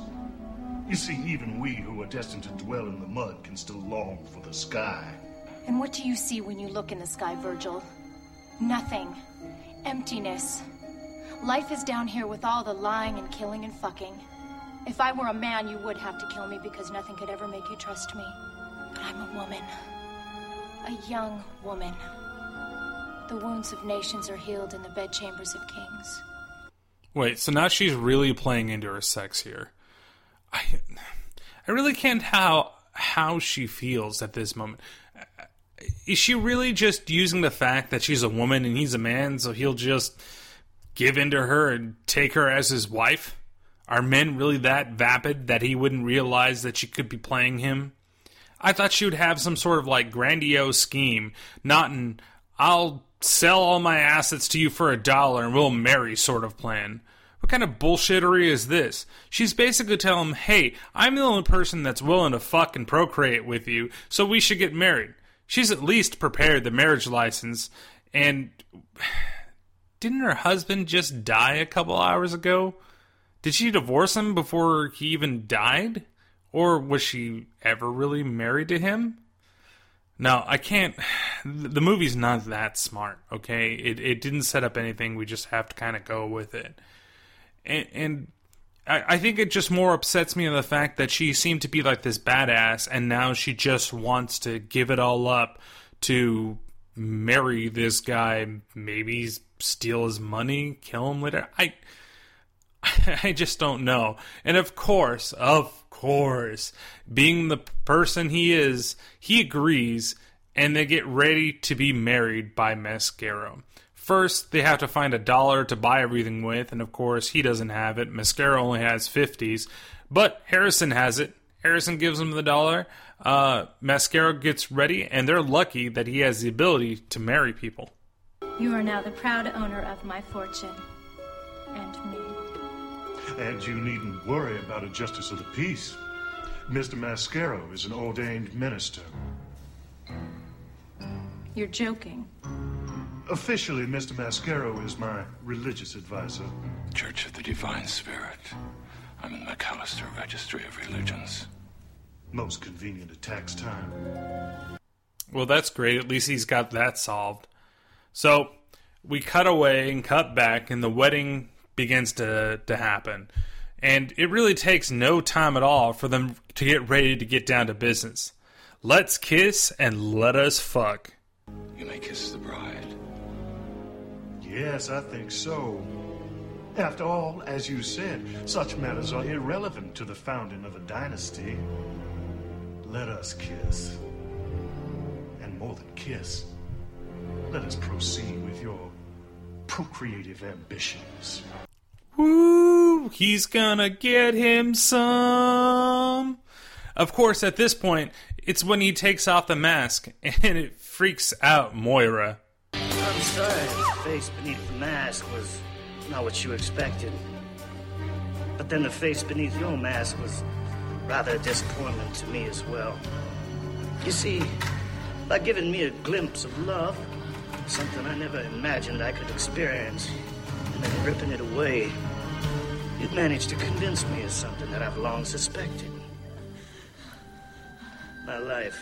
You see, even we who are destined to dwell in the mud can still long for the sky. And what do you see when you look in the sky, Virgil? Nothing. Emptiness. Life is down here with all the lying and killing and fucking. If I were a man, you would have to kill me because nothing could ever make you trust me. But I'm a woman. A young woman. The wounds of nations are healed in the bedchambers of kings. Wait, so now she's really playing into her sex here. I, I really can't how how she feels at this moment. Is she really just using the fact that she's a woman and he's a man, so he'll just give in to her and take her as his wife? Are men really that vapid that he wouldn't realize that she could be playing him? I thought she would have some sort of like grandiose scheme, not an I'll sell all my assets to you for a dollar and we'll marry sort of plan. What kind of bullshittery is this? She's basically telling him, hey, I'm the only person that's willing to fuck and procreate with you, so we should get married. She's at least prepared the marriage license, and didn't her husband just die a couple hours ago? Did she divorce him before he even died? Or was she ever really married to him? No, I can't. The movie's not that smart, okay? It, it didn't set up anything. We just have to kind of go with it. And, and I, I think it just more upsets me in the fact that she seemed to be like this badass, and now she just wants to give it all up to marry this guy, maybe steal his money, kill him later. I. <laughs> I just don't know. And of course, of course, being the person he is, he agrees and they get ready to be married by Mascaro. First, they have to find a dollar to buy everything with, and of course, he doesn't have it. Mascaro only has 50s, but Harrison has it. Harrison gives him the dollar. Uh, Mascaro gets ready, and they're lucky that he has the ability to marry people. You are now the proud owner of my fortune. And me. And you needn't worry about a justice of the peace. Mr. Mascaro is an ordained minister. You're joking. Officially, Mr. Mascaro is my religious advisor. Church of the Divine Spirit. I'm in the McAllister Registry of Religions. Most convenient at tax time. Well, that's great. At least he's got that solved. So we cut away and cut back, and the wedding begins to, to happen. And it really takes no time at all for them to get ready to get down to business. Let's kiss and let us fuck. You may kiss the bride. Yes, I think so. After all, as you said, such matters are irrelevant to the founding of a dynasty. Let us kiss. And more than kiss, let us proceed with your procreative ambitions. Woo! He's gonna get him some. Of course, at this point, it's when he takes off the mask <laughs> and it freaks out Moira. I'm sorry, the face beneath the mask was not what you expected. But then the face beneath your mask was rather a disappointment to me as well. You see, by giving me a glimpse of love, something I never imagined I could experience, and then ripping it away, you've managed to convince me of something that I've long suspected. My life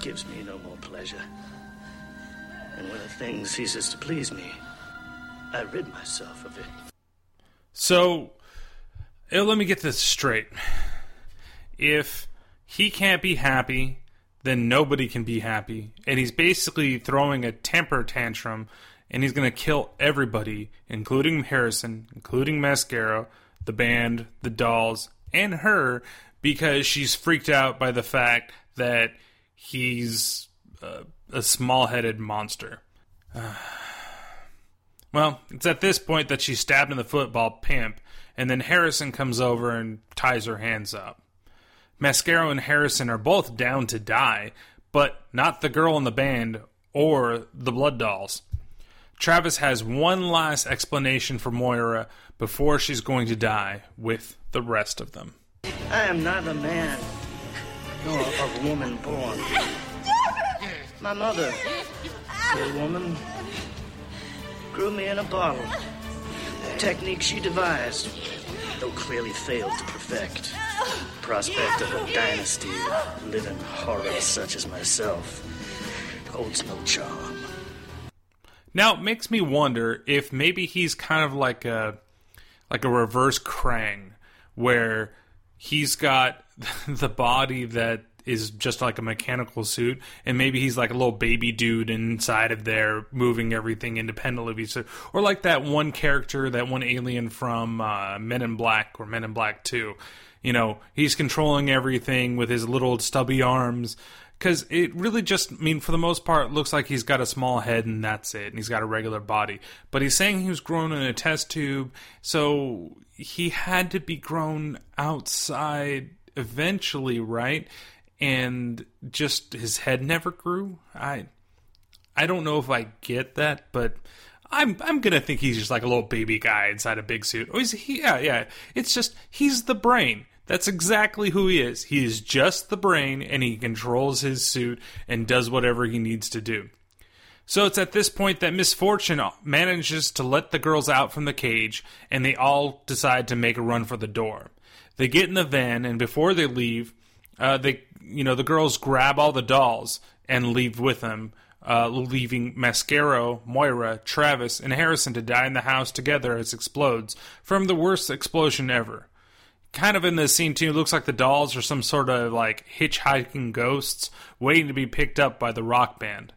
gives me no more pleasure. And when a thing ceases to please me, I rid myself of it. So, let me get this straight. If he can't be happy, then nobody can be happy. And he's basically throwing a temper tantrum and he's going to kill everybody, including Harrison, including Mascaro, the band, the dolls, and her, because she's freaked out by the fact that he's uh, a small headed monster. <sighs> well, it's at this point that she's stabbed in the football pimp, and then Harrison comes over and ties her hands up. Mascaro and Harrison are both down to die, but not the girl in the band or the blood dolls. Travis has one last explanation for Moira before she's going to die with the rest of them. I am not a man nor a woman born. My mother, a woman, grew me in a bottle. A technique she devised, though clearly failed to perfect. Prospect of a dynasty of living horrors such as myself holds no charm. Now it makes me wonder if maybe he's kind of like a like a reverse Krang, where he's got <laughs> the body that is just like a mechanical suit, and maybe he's like a little baby dude inside of there, moving everything independently. So, or like that one character, that one alien from uh, Men in Black or Men in Black Two. You know, he's controlling everything with his little stubby arms. Because it really just, I mean, for the most part, looks like he's got a small head and that's it, and he's got a regular body. But he's saying he was grown in a test tube, so he had to be grown outside eventually, right? And just his head never grew. I, I don't know if I get that, but I'm I'm gonna think he's just like a little baby guy inside a big suit. Oh, he's he, yeah, yeah. It's just he's the brain. That's exactly who he is. He is just the brain, and he controls his suit and does whatever he needs to do. So it's at this point that Miss Fortune manages to let the girls out from the cage, and they all decide to make a run for the door. They get in the van, and before they leave, uh, they you know the girls grab all the dolls and leave with them, uh, leaving Mascaro, Moira, Travis, and Harrison to die in the house together as it explodes from the worst explosion ever kind of in this scene too, it looks like the dolls are some sort of like hitchhiking ghosts waiting to be picked up by the rock band.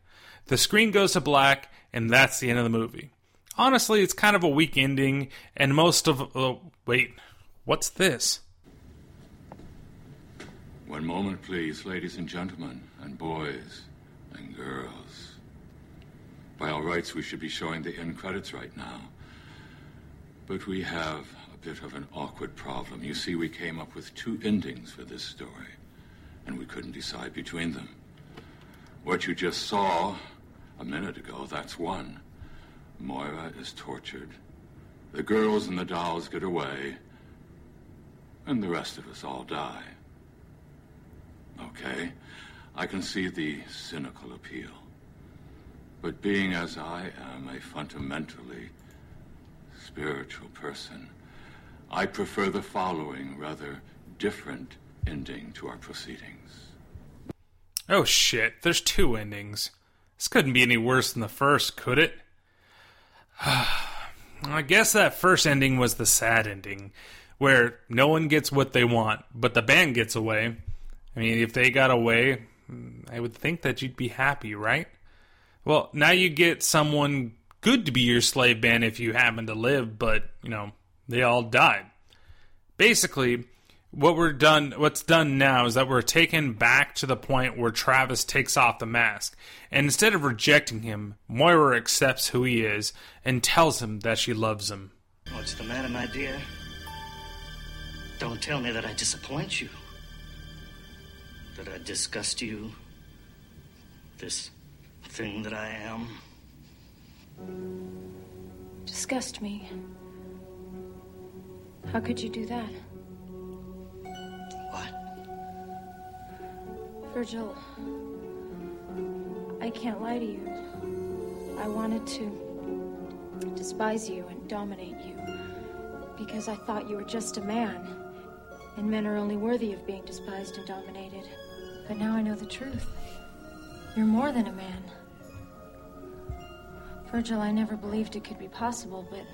The screen goes to black, and that's the end of the movie. Honestly, it's kind of a weak ending, and most of. Uh, wait, what's this? One moment, please, ladies and gentlemen, and boys and girls. By all rights, we should be showing the end credits right now. But we have a bit of an awkward problem. You see, we came up with two endings for this story, and we couldn't decide between them. What you just saw a minute ago, that's one. Moira is tortured. The girls and the dolls get away, and the rest of us all die. Okay, I can see the cynical appeal. But being as I am a fundamentally spiritual person, I prefer the following rather different ending to our proceedings. Oh shit, there's two endings. This couldn't be any worse than the first, could it? <sighs> I guess that first ending was the sad ending, where no one gets what they want, but the band gets away. I mean, if they got away, I would think that you'd be happy, right? Well, now you get someone good to be your slave band if you happen to live, but, you know, they all died. Basically, what we're done what's done now is that we're taken back to the point where Travis takes off the mask. And instead of rejecting him, Moira accepts who he is and tells him that she loves him. What's the matter, my dear? Don't tell me that I disappoint you. That I disgust you. This thing that I am. Disgust me. How could you do that? What? Virgil, I can't lie to you. I wanted to despise you and dominate you because I thought you were just a man, and men are only worthy of being despised and dominated. But now I know the truth. You're more than a man. Virgil, I never believed it could be possible, but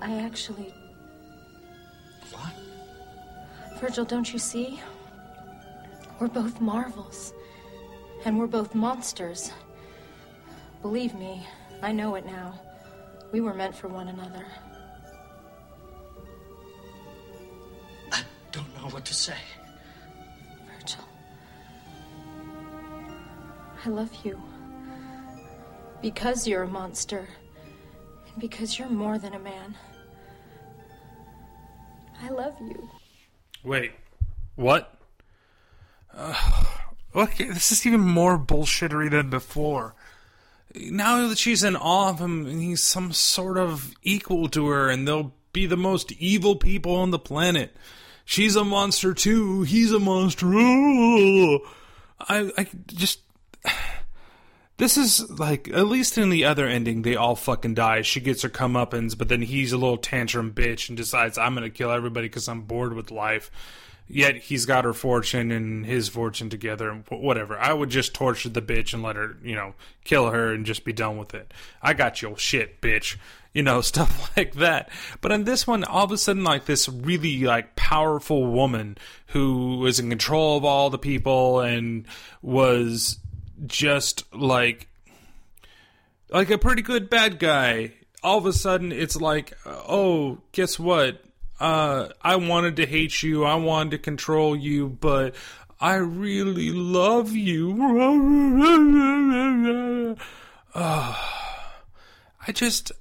I actually. What? Virgil, don't you see? We're both marvels. And we're both monsters. Believe me, I know it now. We were meant for one another. I don't know what to say. I love you. Because you're a monster. And because you're more than a man. I love you. Wait, what? Uh, this is even more bullshittery than before. Now that she's in awe of him, and he's some sort of equal to her, and they'll be the most evil people on the planet. She's a monster too. He's a monster. I, I just. This is like, at least in the other ending, they all fucking die. She gets her comeuppance, but then he's a little tantrum bitch and decides, I'm gonna kill everybody because I'm bored with life. Yet he's got her fortune and his fortune together and whatever. I would just torture the bitch and let her, you know, kill her and just be done with it. I got your shit, bitch. You know, <laughs> stuff like that. But in this one, all of a sudden, like this really like powerful woman who was in control of all the people and was just like like a pretty good bad guy all of a sudden it's like oh guess what? Uh i wanted to hate you i wanted to control you but i really love you. Uh, <sighs> i just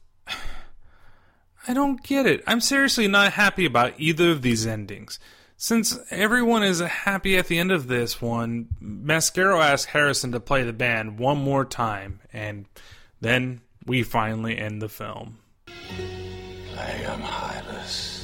<sighs> i don't get it. I'm seriously not happy about either of these endings since everyone is happy at the end of this one, Mascaro asks Harrison to play the band one more time, and then we finally end the film. I am Hylas.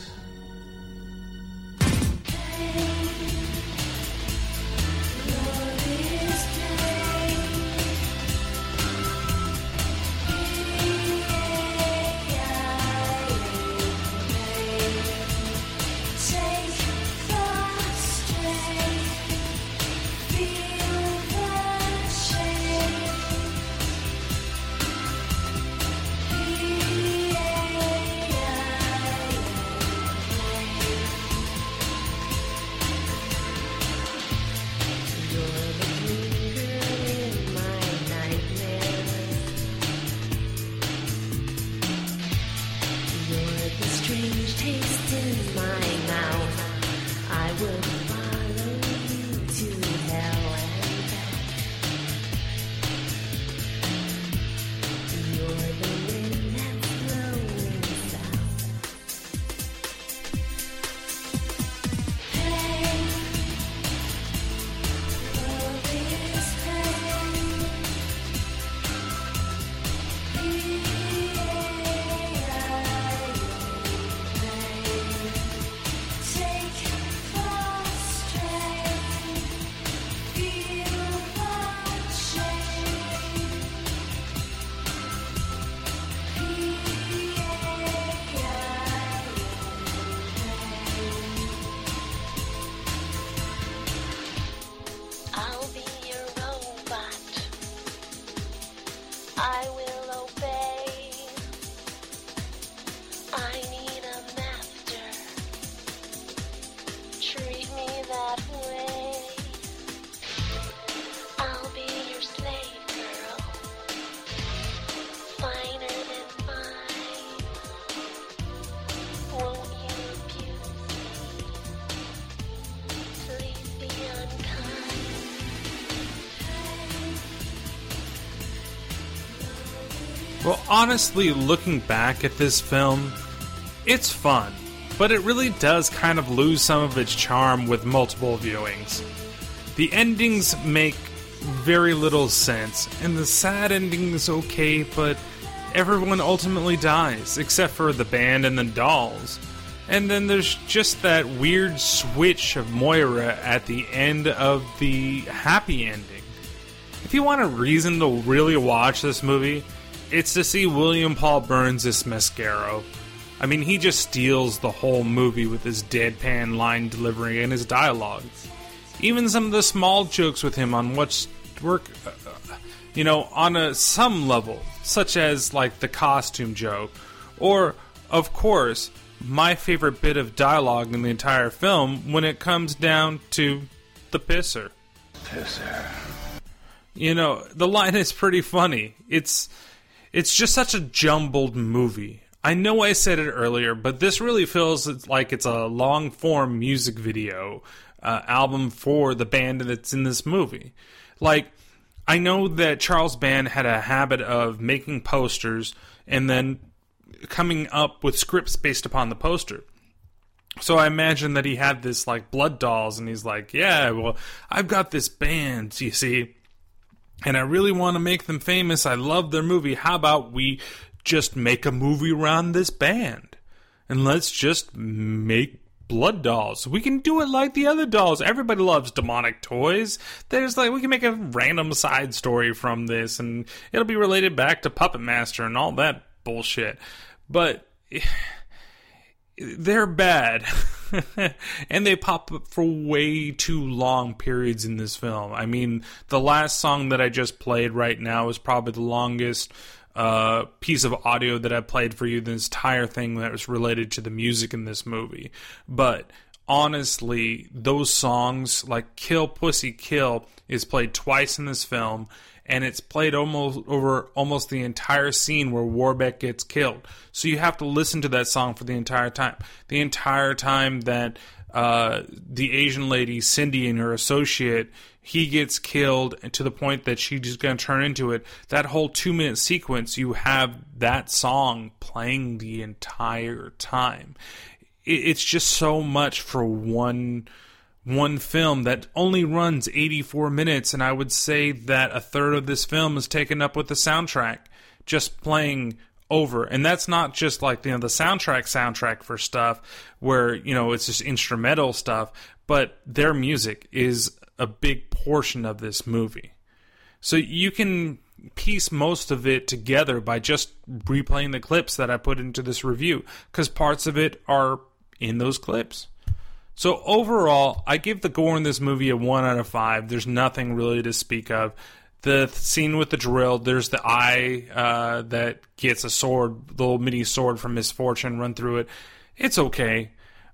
Honestly, looking back at this film, it's fun, but it really does kind of lose some of its charm with multiple viewings. The endings make very little sense, and the sad ending is okay, but everyone ultimately dies, except for the band and the dolls. And then there's just that weird switch of Moira at the end of the happy ending. If you want a reason to really watch this movie, it's to see William Paul Burns as Mascaro. I mean, he just steals the whole movie with his deadpan line delivery and his dialogue. Even some of the small jokes with him on what's work, uh, you know, on a some level, such as like the costume joke, or of course, my favorite bit of dialogue in the entire film when it comes down to the pisser. Pisser. You know, the line is pretty funny. It's it's just such a jumbled movie. I know I said it earlier, but this really feels like it's a long form music video uh, album for the band that's in this movie. Like, I know that Charles Band had a habit of making posters and then coming up with scripts based upon the poster. So I imagine that he had this like blood dolls, and he's like, "Yeah, well, I've got this band, you see, and I really want to make them famous. I love their movie. How about we just make a movie around this band, and let's just make blood dolls. We can do it like the other dolls. Everybody loves demonic toys. There's like we can make a random side story from this, and it'll be related back to Puppet Master and all that bullshit." But <sighs> they're bad. <laughs> and they pop up for way too long periods in this film. I mean, the last song that I just played right now is probably the longest uh, piece of audio that I played for you, the entire thing that was related to the music in this movie. But honestly, those songs, like Kill Pussy Kill, is played twice in this film and it's played almost over almost the entire scene where Warbeck gets killed. So you have to listen to that song for the entire time. The entire time that uh, the Asian lady Cindy and her associate he gets killed to the point that she's just going to turn into it. That whole two minute sequence, you have that song playing the entire time. It's just so much for one one film that only runs 84 minutes, and I would say that a third of this film is taken up with the soundtrack, just playing over. And that's not just like you know the soundtrack soundtrack for stuff where you know it's just instrumental stuff, but their music is a big portion of this movie. So you can piece most of it together by just replaying the clips that I put into this review because parts of it are in those clips. So overall, I give the gore in this movie a one out of five. There's nothing really to speak of. The scene with the drill, there's the eye uh, that gets a sword, the little mini sword from misfortune, run through it. It's okay.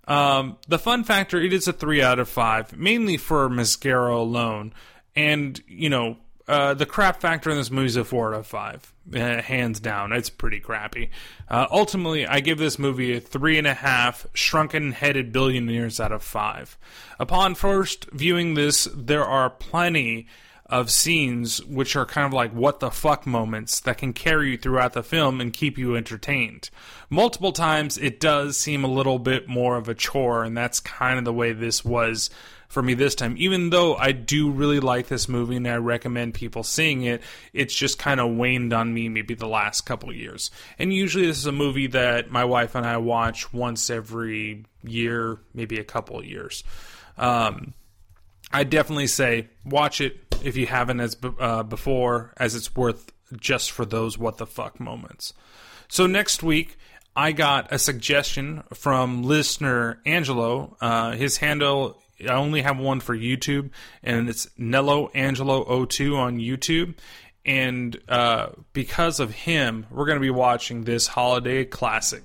Um, the fun factor, it is a three out of five, mainly for Mascaro alone. And, you know, uh, the crap factor in this movie is a four out of five, uh, hands down. It's pretty crappy. Uh, ultimately, I give this movie a three and a half shrunken-headed billionaires out of five. Upon first viewing this, there are plenty of scenes which are kind of like what the fuck moments that can carry you throughout the film and keep you entertained. Multiple times, it does seem a little bit more of a chore, and that's kind of the way this was for me this time. Even though I do really like this movie and I recommend people seeing it, it's just kind of waned on me maybe the last couple years. And usually this is a movie that my wife and I watch once every year, maybe a couple years. Um, I definitely say watch it if you haven't as uh, before, as it's worth just for those what the fuck moments. So next week I got a suggestion from listener Angelo. Uh, his handle I only have one for YouTube, and it's Nello Angelo 02 on YouTube. And uh, because of him, we're going to be watching this holiday classic.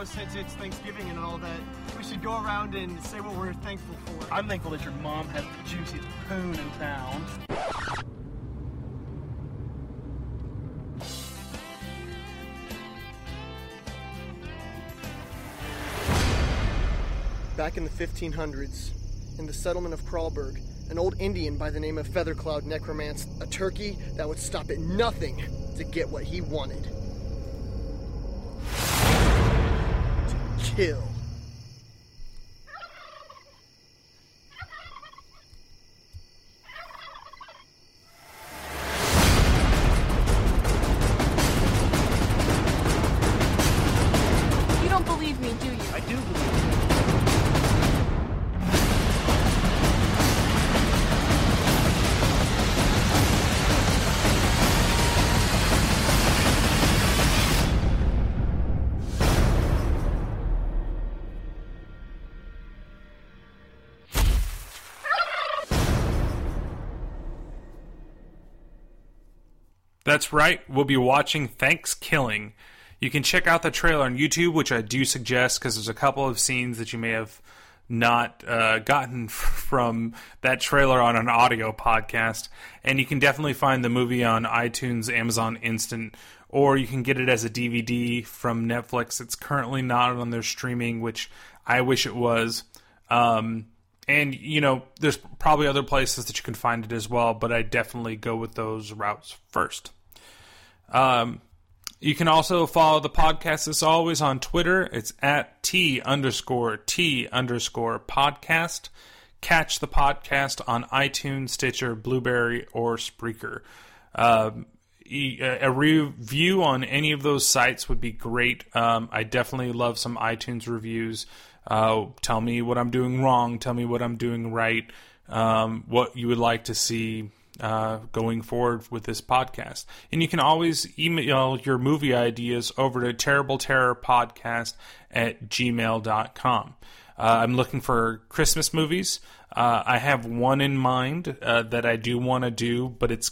Know, since it's Thanksgiving and all that, We should go around and say what we're thankful for. I'm thankful that your mom has the juiciest poon in town. Back in the 1500s, in the settlement of Kralberg, an old Indian by the name of Feathercloud necromanced a turkey that would stop at nothing to get what he wanted. To Right. We'll be watching Thankskilling. You can check out the trailer on YouTube, which I do suggest because there's a couple of scenes that you may have not uh, gotten <laughs> from that trailer on an audio podcast. And you can definitely find the movie on iTunes, Amazon Instant, or you can get it as a DVD from Netflix. It's currently not on their streaming, which I wish it was. Um, and you know, there's probably other places that you can find it as well, but I definitely go with those routes first. Um, you can also follow the podcast as always on Twitter. It's at T underscore T underscore podcast. Catch the podcast on iTunes, Stitcher, Blubrry, or Spreaker. Um, a review on any of those sites would be great. Um, I definitely love some iTunes reviews. Uh, tell me what I'm doing wrong. Tell me what I'm doing right. Um, what you would like to see uh, going forward with this podcast. And you can always email your movie ideas over to terrible terror podcast at gmail.com. Uh, I'm looking for Christmas movies. Uh, I have one in mind uh, that I do want to do, but it's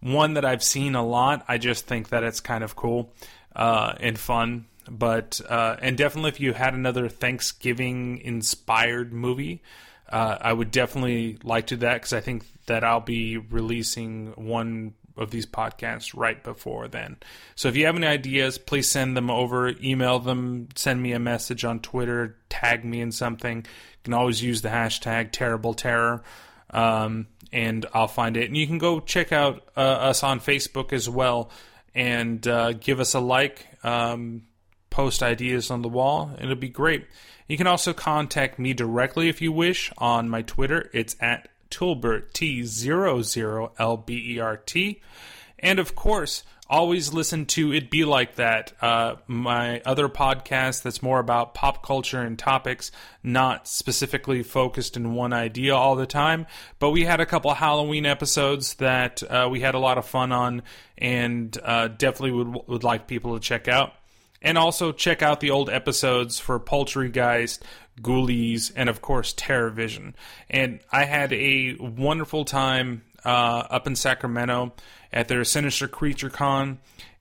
one that I've seen a lot. I just think that it's kind of cool uh, and fun. But uh, and definitely, if you had another Thanksgiving inspired movie, uh, I would definitely like to do that because I think that I'll be releasing one of these podcasts right before then. So if you have any ideas, please send them over, email them, send me a message on Twitter, tag me in something. You can always use the hashtag Terrible Terror, um, and I'll find it. And you can go check out uh, us on Facebook as well and uh, give us a like. Um, post ideas on the wall. It'll be great. You can also contact me directly if you wish on my Twitter. It's at Tulbert T00 LBERT. And of course, always listen to It Be Like That, uh, my other podcast that's more about pop culture and topics, not specifically focused in one idea all the time. But we had a couple Halloween episodes that uh, we had a lot of fun on, and uh, definitely would would like people to check out. And also check out the old episodes for Poultrygeist, Ghoulies, and of course TerrorVision. And I had a wonderful time uh, up in Sacramento at their Sinister Creature Con,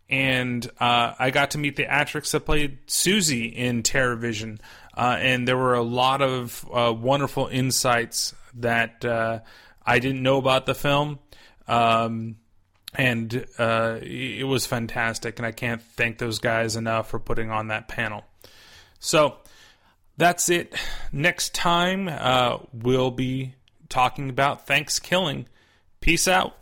and uh, I got to meet the actress that played Susie in TerrorVision. Uh, and there were a lot of uh, wonderful insights that uh, I didn't know about the film. Um, and uh, it was fantastic, and I can't thank those guys enough for putting on that panel. So that's it. Next time, uh, we'll be talking about Thankskilling. Peace out.